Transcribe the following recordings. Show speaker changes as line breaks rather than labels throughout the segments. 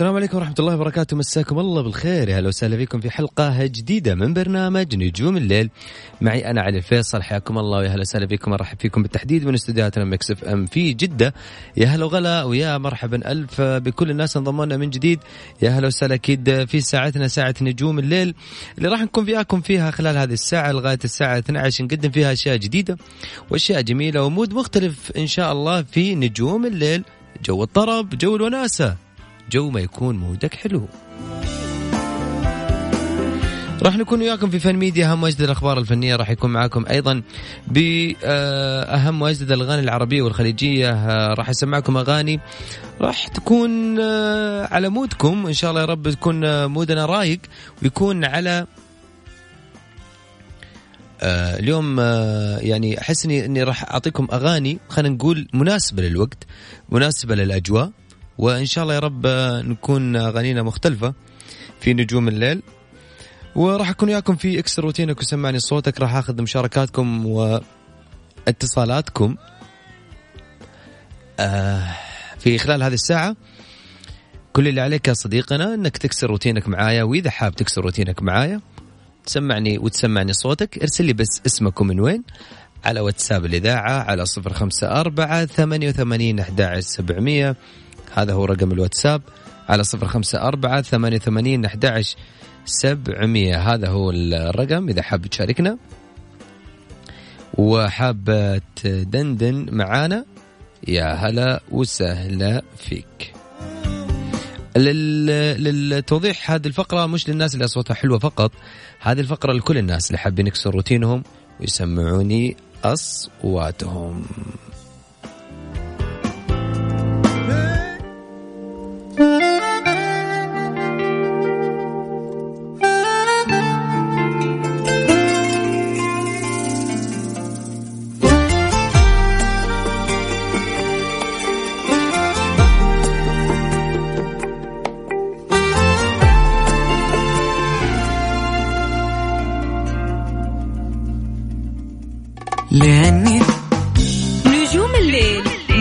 السلام عليكم ورحمة الله وبركاته. مساكم الله بالخير. يا هلا وسهلا فيكم في حلقة جديدة من برنامج نجوم الليل. معي أنا علي الفيصل حياكم الله. ويا هلا وسهلا فيكم. أرحب فيكم بالتحديد من استديوهاتنا Mix FM في جدة. يا هلا وغلا ويا مرحبا ألف. بكل الناس انضموا لنا من جديد. يا هلا وسهلا أكيد في ساعتنا ساعة نجوم الليل. اللي راح نكون فياكم فيها خلال هذه الساعة لغاية الساعة 12 نقدم فيها أشياء جديدة وأشياء جميلة و mood مختلف إن شاء الله في نجوم الليل. جو الطرب جو الوناسة. جو ما يكون mood ك حلو. راح نكون وياكم في فن ميديا أهم واجدد الأخبار الفنية راح يكون معاكم أيضا باهم واجدد الأغاني العربية والخليجية آه، راح أسمعكم أغاني راح تكون آه، على mood كم. إن شاء الله يا رب تكون آه، mood نا رايق ويكون على آه اليوم آه يعني أحس إني راح أعطيكم أغاني خلينا نقول مناسبة للوقت مناسبة للأجواء وإن شاء الله يا رب نكون اغانينا مختلفة في نجوم الليل. وراح أكون وياكم في اكسر روتينك وسمعني صوتك راح أخذ مشاركاتكم واتصالاتكم. آه في خلال هذه الساعة كل اللي عليك يا صديقنا إنك تكسر روتينك معايا وإذا حاب تكسر روتينك معايا تسمعني وتسمعني صوتك ارسل لي بس اسمك ومن وين؟ على واتساب الإذاعة على صفر خمسة أربعة ثمانية وثمانين أحد سبعمية هذا هو رقم الواتساب على صفر خمسة أربعة ثمانية وثمانين أحد سبعمية. هذا هو الرقم إذا حاب تشاركنا. وحاب تدندن معانا يا هلا وسهلا فيك. لل... للتوضيح هذه الفقرة مش للناس اللي أصواتها حلوة فقط هذه الفقرة لكل الناس اللي حابين يكسروا روتينهم ويسمعوني أصواتهم.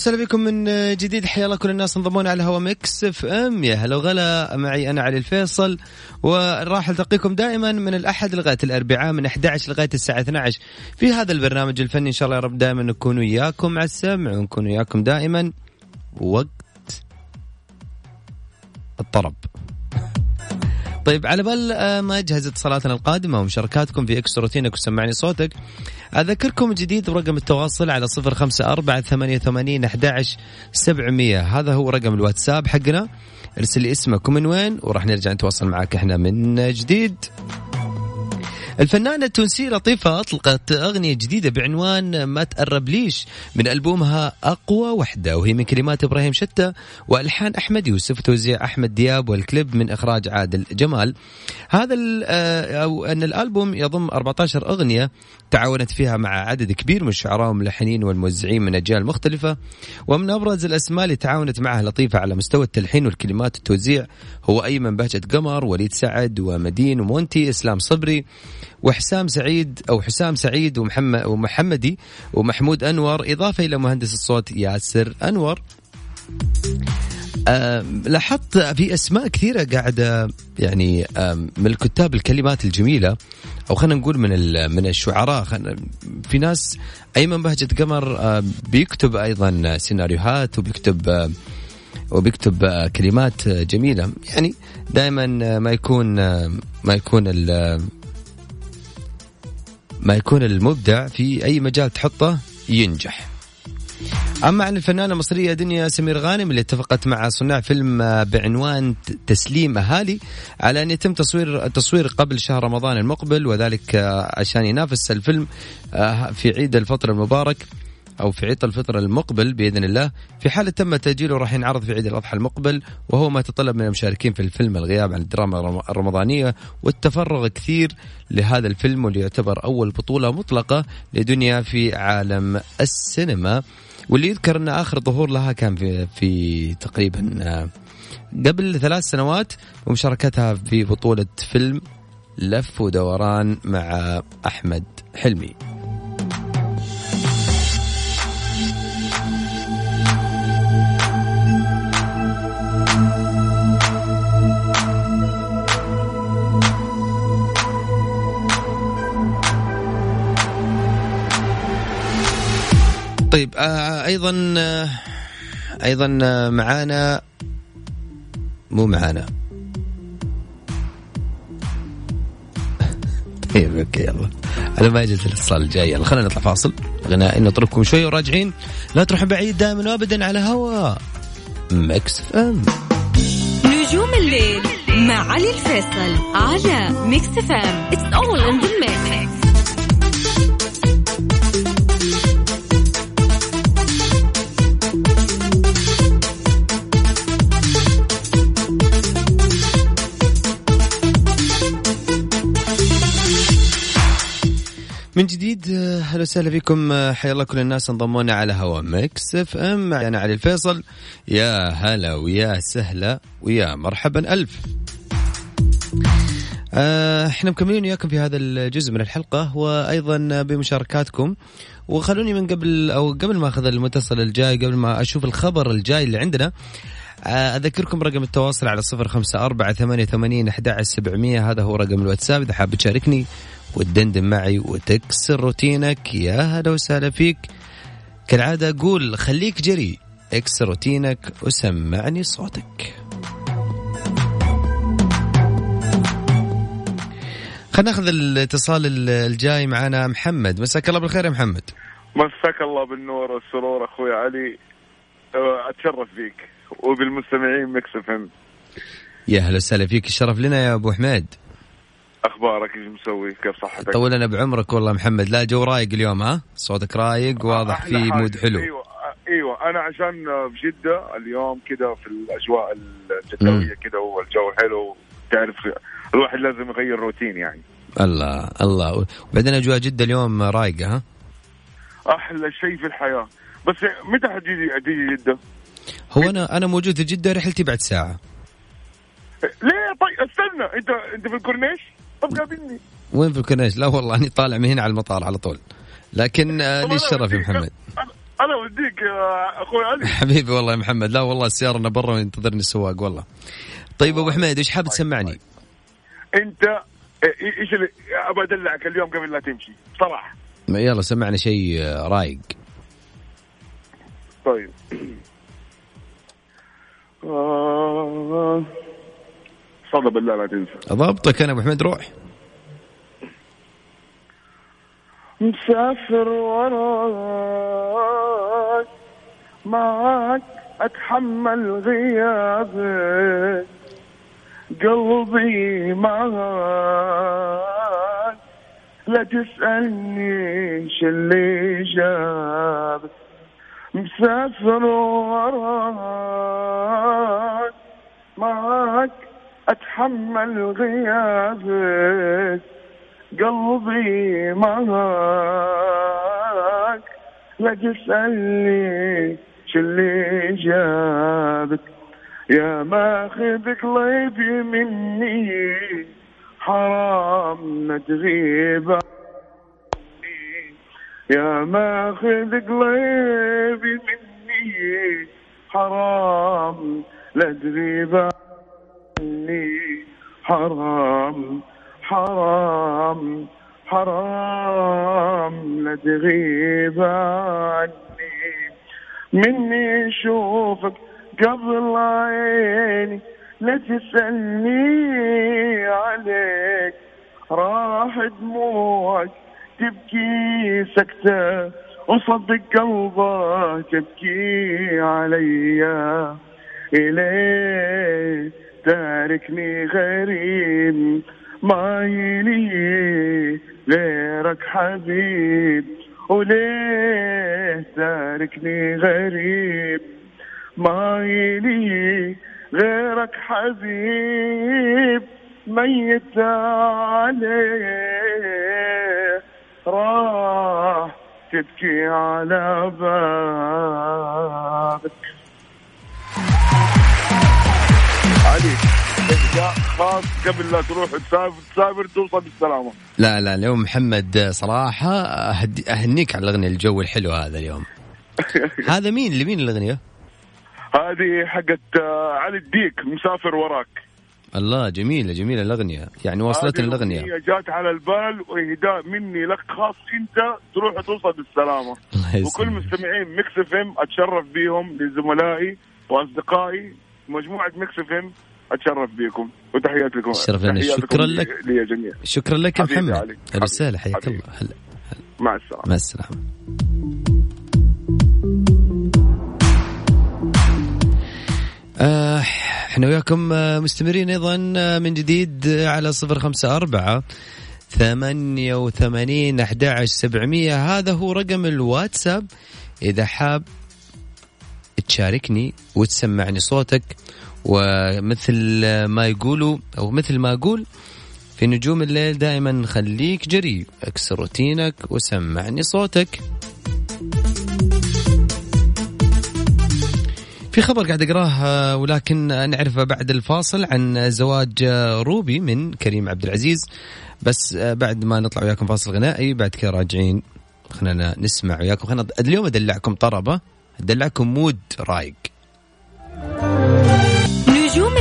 وسهلا بكم من جديد. حيا الله كل الناس انضمون على هوا Mix FM. يا هلا وغلا. معي أنا علي الفيصل. وراح التقيكم دائما من الأحد لغاية الأربعاء من 11 لغاية الساعة 12 في هذا البرنامج الفني إن شاء الله يا رب دائما نكون وياكم على السمع ونكون وياكم دائما وقت الطرب. طيب على بال آه، ما أجهز اتصالاتنا القادمة ومشاركاتكم في إكس روتينك وسمعني صوتك أذكركم جديد برقم التواصل على صفر خمسة أربعة ثمانية وثمانين أحداش سبعمية. هذا هو رقم الواتساب حقنا ارسل لي اسمك ومن وين وراح نرجع نتواصل معك إحنا من جديد. الفنانة التونسية لطيفة أطلقت أغنية جديدة بعنوان ما تقرب ليش من ألبومها أقوى وحدة وهي من كلمات إبراهيم شتى وألحان أحمد يوسف وتوزيع أحمد دياب والكليب من إخراج عادل جمال. هذا آه، أو أن الألبوم يضم 14 أغنية تعاونت فيها مع عدد كبير من الشعراء والملحنين والموزعين من أجيال مختلفة. ومن أبرز الأسماء اللي تعاونت معها لطيفة على مستوى التلحين والكلمات والتوزيع هو أيمن بهجة قمر وليد سعد ومدين ومونتي إسلام صبري. وحسام سعيد أو حسام سعيد ومحمد ومحمدي ومحمود أنور. إضافة إلى مهندس الصوت ياسر أنور. آه لاحظت في أسماء كثيرة قاعدة يعني آه من الكتاب الكلمات الجميلة أو خلينا نقول من من الشعراء. في ناس أيمن بهجة قمر آه بيكتب أيضا سيناريوهات وبيكتب وبيكتب كلمات جميلة. يعني دائما ما يكون ما يكون ما يكون المبدع في أي مجال تحطه ينجح. أما عن الفنانة المصرية دنيا سمير غانم اللي اتفقت مع صناع فيلم بعنوان تسليم أهالي على أن يتم تصوير التصوير قبل شهر رمضان المقبل وذلك عشان ينافس الفيلم آه، في عيد الفطر المبارك. أو في عيد الفطر المقبل بإذن الله في حاله تم تاجيله راح ينعرض في عيد الأضحى المقبل وهو ما تطلب من المشاركين في الفيلم الغياب عن الدراما الرمضانية والتفرغ كثير لهذا الفيلم واللي يعتبر أول بطولة مطلقة لدنيا في عالم السينما واللي يذكر أن آخر ظهور لها كان في في تقريبا آه، قبل ثلاث سنوات ومشاركتها في بطولة فيلم لف ودوران مع أحمد حلمي. طيب آه أيضا آه أيضا آه معانا مو معانا. طيب أوكي يلا. على ما يجي الاتصال الجاي. يلا خلينا نطلع فاصل. غنائي نترككم شوي وراجعين. لا تروحوا بعيد دائما وابدا على هوا. Mix FM.
نجوم الليل مع علي الفيصل على Mix FM. it's all
in the أهلا وسهلا فيكم. حيا الله كل الناس انضمونا على هوا Mix FM. أنا علي الفيصل. يا هلا ويا سهلا ويا مرحبا. ألف. آه، إحنا مكملين وياكم في هذا الجزء من الحلقة وأيضا بمشاركاتكم. وخلوني من قبل أو قبل ما أخذ المتصل الجاي قبل ما أشوف الخبر الجاي اللي عندنا آه، أذكركم رقم التواصل على صفر خمسة أربعة ثمانية ثمانين أحد سبعمية. هذا هو رقم الواتساب. إذا حاب تشاركني وتدندن معي وتكسر روتينك. يا هلا وسهلا فيك. كالعادة أقول خليك جريء. اكسر روتينك وسمعني صوتك. خلينا ناخذ الاتصال الجاي معنا محمد. مساك الله بالخير يا محمد.
مساك الله بالنور والسرور أخوي علي. أه، أتشرف فيك وبالمستمعين Mix FM.
يا هلا وسهلا فيك. الشرف لنا يا أبو حميد.
أخبارك؟ إيش مسوي؟ كيف صحتك؟
طول أنا بعمرك والله محمد. لا جو رايق اليوم ها؟ صوتك رايق واضح في mood حلو.
أيوه أيوه. أنا عشان بجده اليوم كذا في الأجواء الجدوية كذا والجو حلو تعرف الواحد لازم يغير روتين يعني.
الله الله. وبعدين أجواء جدة اليوم رايقة ها؟
أحلى شيء في الحياة. بس متى حتجي حتجي جدة؟
هو أنا أنا موجود في جدة رحلتي بعد ساعة.
ليه؟ طيب استنى. أنت أنت في الكورنيش؟ طب قابلني
وين في الكورنيش؟ لا والله اني طالع من هنا على المطار على طول. لكن آه، لي الشرف يا محمد.
أنا أوديك يا أخوي علي.
حبيبي والله يا محمد. لا والله السيارة أنا برا وينتظرني السواق والله. طيب أبو حميد إيش حاب تسمعني؟
أنت إيش اللي أبى أدلعك اليوم قبل لا تمشي. بصراحه
يلا سمعنا شيء آه، رايق.
طيب. آه، صدى بالله لا تنسى.
ضبطك أنا أبو حميد روح
مسافر وراك معك أتحمل غيابك قلبي معك. لا تسألني إيش اللي جابك مسافر وراك معك أتحمل غيابك قلبي معك لا تسألني شو اللي جابك. يا ماخذ قلبي مني حرام تغيب يا ماخذ قلبي مني حرام لا تغيب عني حرام حرام حرام لا تغيب عني مني اشوفك قبل عيني لا تسألني عليك. راح دموعك تبكي سكتة وصدق قلبك تبكي عليا. إليه تاركني غريب. ما يلي غيرك حبيب. وليه تاركني غريب؟ ما يلي غيرك حبيب. ميت عليه. راح تبكي على بابك خاص قبل لا تروح تسافر تسافر توصل بالسلامة.
لا لا اليوم محمد صراحة أهدي أهنيك على الأغنية الجو الحلو هذا اليوم. هذا مين؟ اللي مين الأغنية؟
هذه حقت آه، علي الديك مسافر وراك.
الله جميلة جميلة الأغنية. يعني وصلتني
هذه
الأغنية
جات على البال وإهداء مني لك خاص أنت تروح وتوصل بالسلامة.
الله
وكل مستمعين Mix FM أتشرف بيهم لزملائي وأصدقائي مجموعة Mix FM. أتشرف بيكم وتحيات لكم.
الشرف لنا. شكراً لك.
لي جميع
شكرا لك يا محمد. وسهلا حياك. الله. هلا.
مع السلامة.
مع السلامة. آه، إحنا وياكم آه، مستمرين أيضا آه، من جديد آه، على صفر خمسة أربعة ثمانية وثمانين أحد سبعمية. هذا هو رقم الواتساب. إذا حاب تشاركني وتسمعني صوتك ومثل ما يقولوا أو مثل ما أقول في نجوم الليل دائما خليك جريء اكسر روتينك وسمعني صوتك. في خبر قاعد أقراه آه، ولكن نعرفه بعد الفاصل عن زواج آه، روبي من كريم عبد العزيز. بس آه، بعد ما نطلع وياكم فاصل غنائي بعد كذا راجعين خلينا نسمع وياكم. خلينا اليوم أدلعكم طربة أدلعكم mood رايق.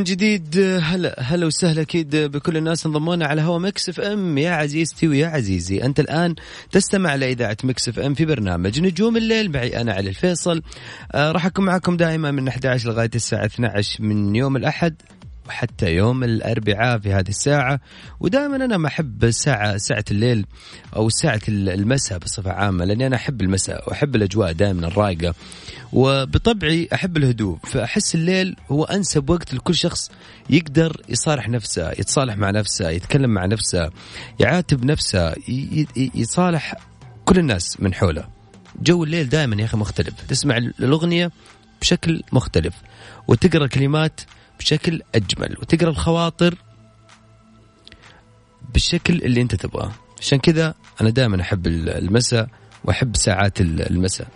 من جديد هلا هلا وسهلا أكيد بكل الناس انضمونا على هوا Mix FM. يا عزيزتي ويا عزيزي أنت الآن تستمع لاذاعه Mix FM في برنامج نجوم الليل. معي أنا علي الفيصل. آه راح أكون معكم دائما من 11 لغاية الساعة 12 من يوم الأحد. وحتى يوم الأربعاء في هذه الساعة. ودائما أنا ما أحب الساعة ساعة الليل أو ساعة المساء بصفة عامة لأني أنا أحب المساء وأحب الأجواء دائما الرايقة. وبطبعي أحب الهدوء فأحس الليل هو أنسب وقت لكل شخص يقدر يصارح نفسه يتصالح مع نفسه يتكلم مع نفسه يعاتب نفسه يصالح كل الناس من حوله. جو الليل دائما يا أخي مختلف. تسمع الأغنية بشكل مختلف وتقرأ كلمات بشكل أجمل وتقرأ الخواطر بالشكل اللي أنت تبغاه. عشان كذا أنا دائما أحب المساء وأحب ساعات المساء.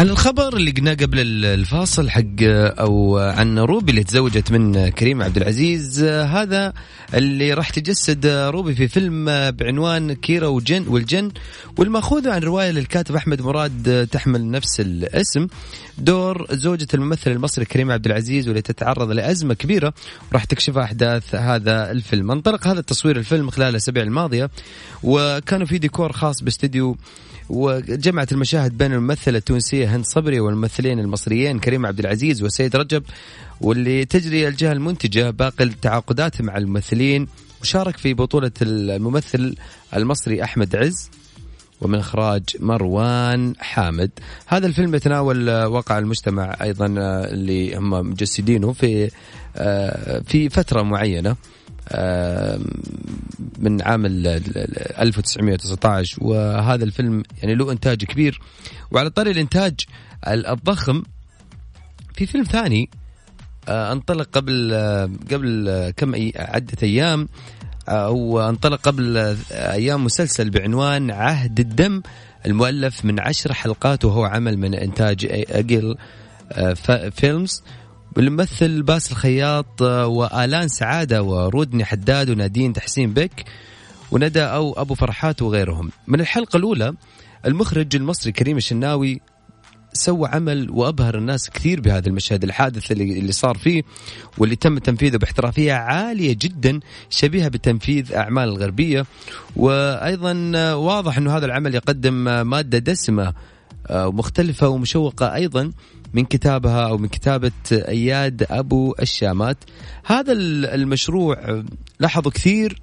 على الخبر اللي قلناه قبل الفاصل حق أو عن روبي اللي تزوجت من كريم عبد العزيز هذا اللي راح تجسد روبي في فيلم بعنوان كيرا وجن والجن والمأخوذ عن رواية للكاتب أحمد مراد تحمل نفس الاسم. دور زوجة الممثل المصري كريم عبد العزيز واللي تتعرض لأزمة كبيرة وراح تكشفها أحداث هذا الفيلم. انطلق هذا التصوير الفيلم خلال الأسابيع الماضية وكانوا في ديكور خاص باستديو وجمعت المشاهد بين الممثلة التونسية هند صبري والممثلين المصريين كريم عبد العزيز وسيد رجب واللي تجري الجهة المنتجة باقي التعاقدات مع الممثلين وشارك في بطولة الممثل المصري أحمد عز ومن إخراج مروان حامد. هذا الفيلم يتناول واقع المجتمع أيضا اللي هم مجسدينه في في فترة معينة. من عام ال- ال- ال- 1919 وهذا الفيلم يعني له إنتاج كبير. وعلى طاري الإنتاج ال- الضخم في فيلم ثاني آه، انطلق قبل آه، قبل آه، كم عدة أيام أو انطلق قبل أيام مسلسل بعنوان عهد الدم. المؤلف من عشر حلقات وهو عمل من إنتاج أجل فيلمز. بالممثل باس الخياط آه، وآلان سعادة ورودني حداد ونادين تحسين بك وندى أو أبو فرحات وغيرهم. من الحلقة الأولى المخرج المصري كريم الشناوي سوى عمل وأبهر الناس كثير بهذا المشهد الحادث اللي, اللي صار فيه واللي تم تنفيذه باحترافية عالية جدا شبيهة بتنفيذ أعمال الغربية. وأيضا آه، واضح إنه هذا العمل يقدم آه، مادة دسمة ومختلفه ومشوقة أيضا. من كتابها أو من كتابة أياد أبو الشامات هذا ال- المشروع لاحظوا كثير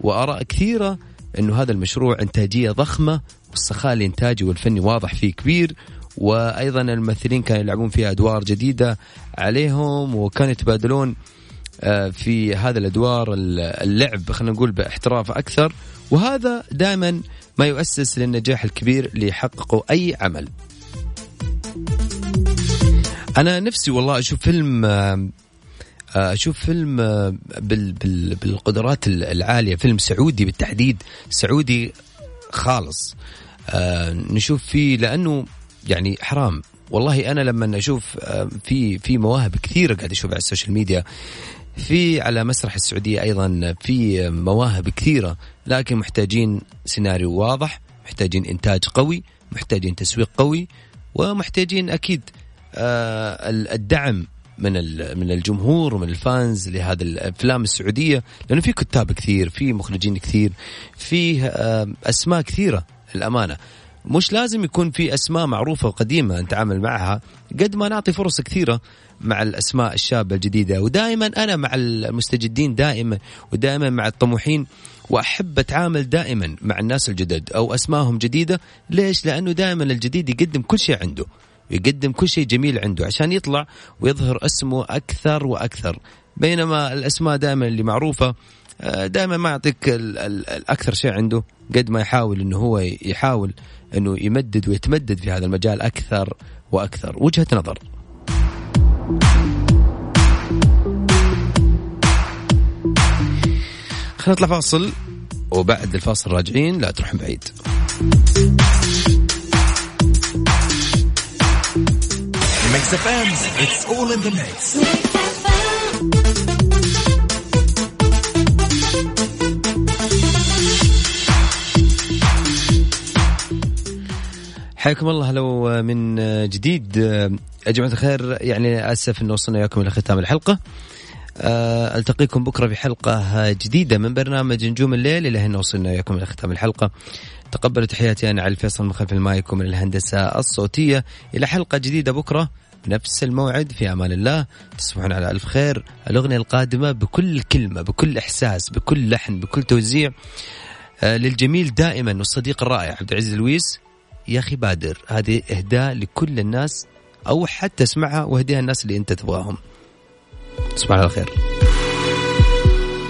واراء كثيرة إنه هذا المشروع إنتاجية ضخمة والسخاء الإنتاجي والفني واضح فيه كبير وأيضا الممثلين كانوا يلعبون فيها أدوار جديدة عليهم وكانوا يتبادلون آه، في هذا الأدوار ال- اللعب خلينا نقول باحتراف أكثر وهذا دائما ما يؤسس للنجاح الكبير اللي يحققه أي عمل. أنا نفسي والله أشوف فيلم آه، أشوف فيلم آه، بال بال بالقدرات ال- العالية فيلم سعودي بالتحديد سعودي خالص. آه، نشوف فيه لأنه يعني حرام. والله أنا لما أشوف في في مواهب كثيرة قاعد أشوفها على ال social media. في على مسرح السعودية أيضا في مواهب كثيرة لكن محتاجين سيناريو واضح محتاجين إنتاج قوي محتاجين تسويق قوي ومحتاجين أكيد الدعم من من الجمهور ومن الفانز لهذه الافلام السعودية لأنه في كتاب كثير في مخرجين كثير فيه آه، أسماء كثيرة للأمانة. مش لازم يكون في أسماء معروفة وقديمة نتعامل معها قد ما نعطي فرص كثيرة مع الأسماء الشابة الجديدة. ودائما أنا مع المستجدين دائما ودائما مع الطموحين وأحب أتعامل دائما مع الناس الجدد أو أسمائهم جديدة. ليش؟ لأنه دائما الجديد يقدم كل شيء عنده. يقدم كل شيء جميل عنده عشان يطلع ويظهر اسمه أكثر وأكثر. بينما الأسماء دائما اللي معروفة آه، دائما ما يعطيك ال- ال- الاكثر شيء عنده قد ما يحاول إنه هو يحاول إنه يمدد ويتمدد في هذا المجال أكثر وأكثر. وجهة نظر. خلينا نطلع فاصل وبعد الفاصل راجعين لا تروحون بعيد.
Mix FM, it's all in the mix.
حياكم الله. لو من جديد. يا جماعة الخير يعني أسف أن وصلنا إياكم إلى ختام الحلقة. آه، ألتقيكم بكرة في حلقة جديدة من برنامج نجوم الليل إلى هنا وصلنا إياكم إلى ختام الحلقة. تقبلوا تحياتي أنا علي الفيصل من خلف المايك ومن الهندسة الصوتية. إلى حلقة جديدة بكرة بنفس الموعد في أمان الله. تصبحون على ألف خير. الأغنية القادمة بكل كلمة بكل إحساس بكل لحن بكل توزيع. آه، للجميل دائما والصديق الرائع عبد العزيز لويس يا أخي بادر هذه إهداء لكل الناس أو حتى اسمعها وإهديها الناس اللي أنت تبغاهم. تصبح على خير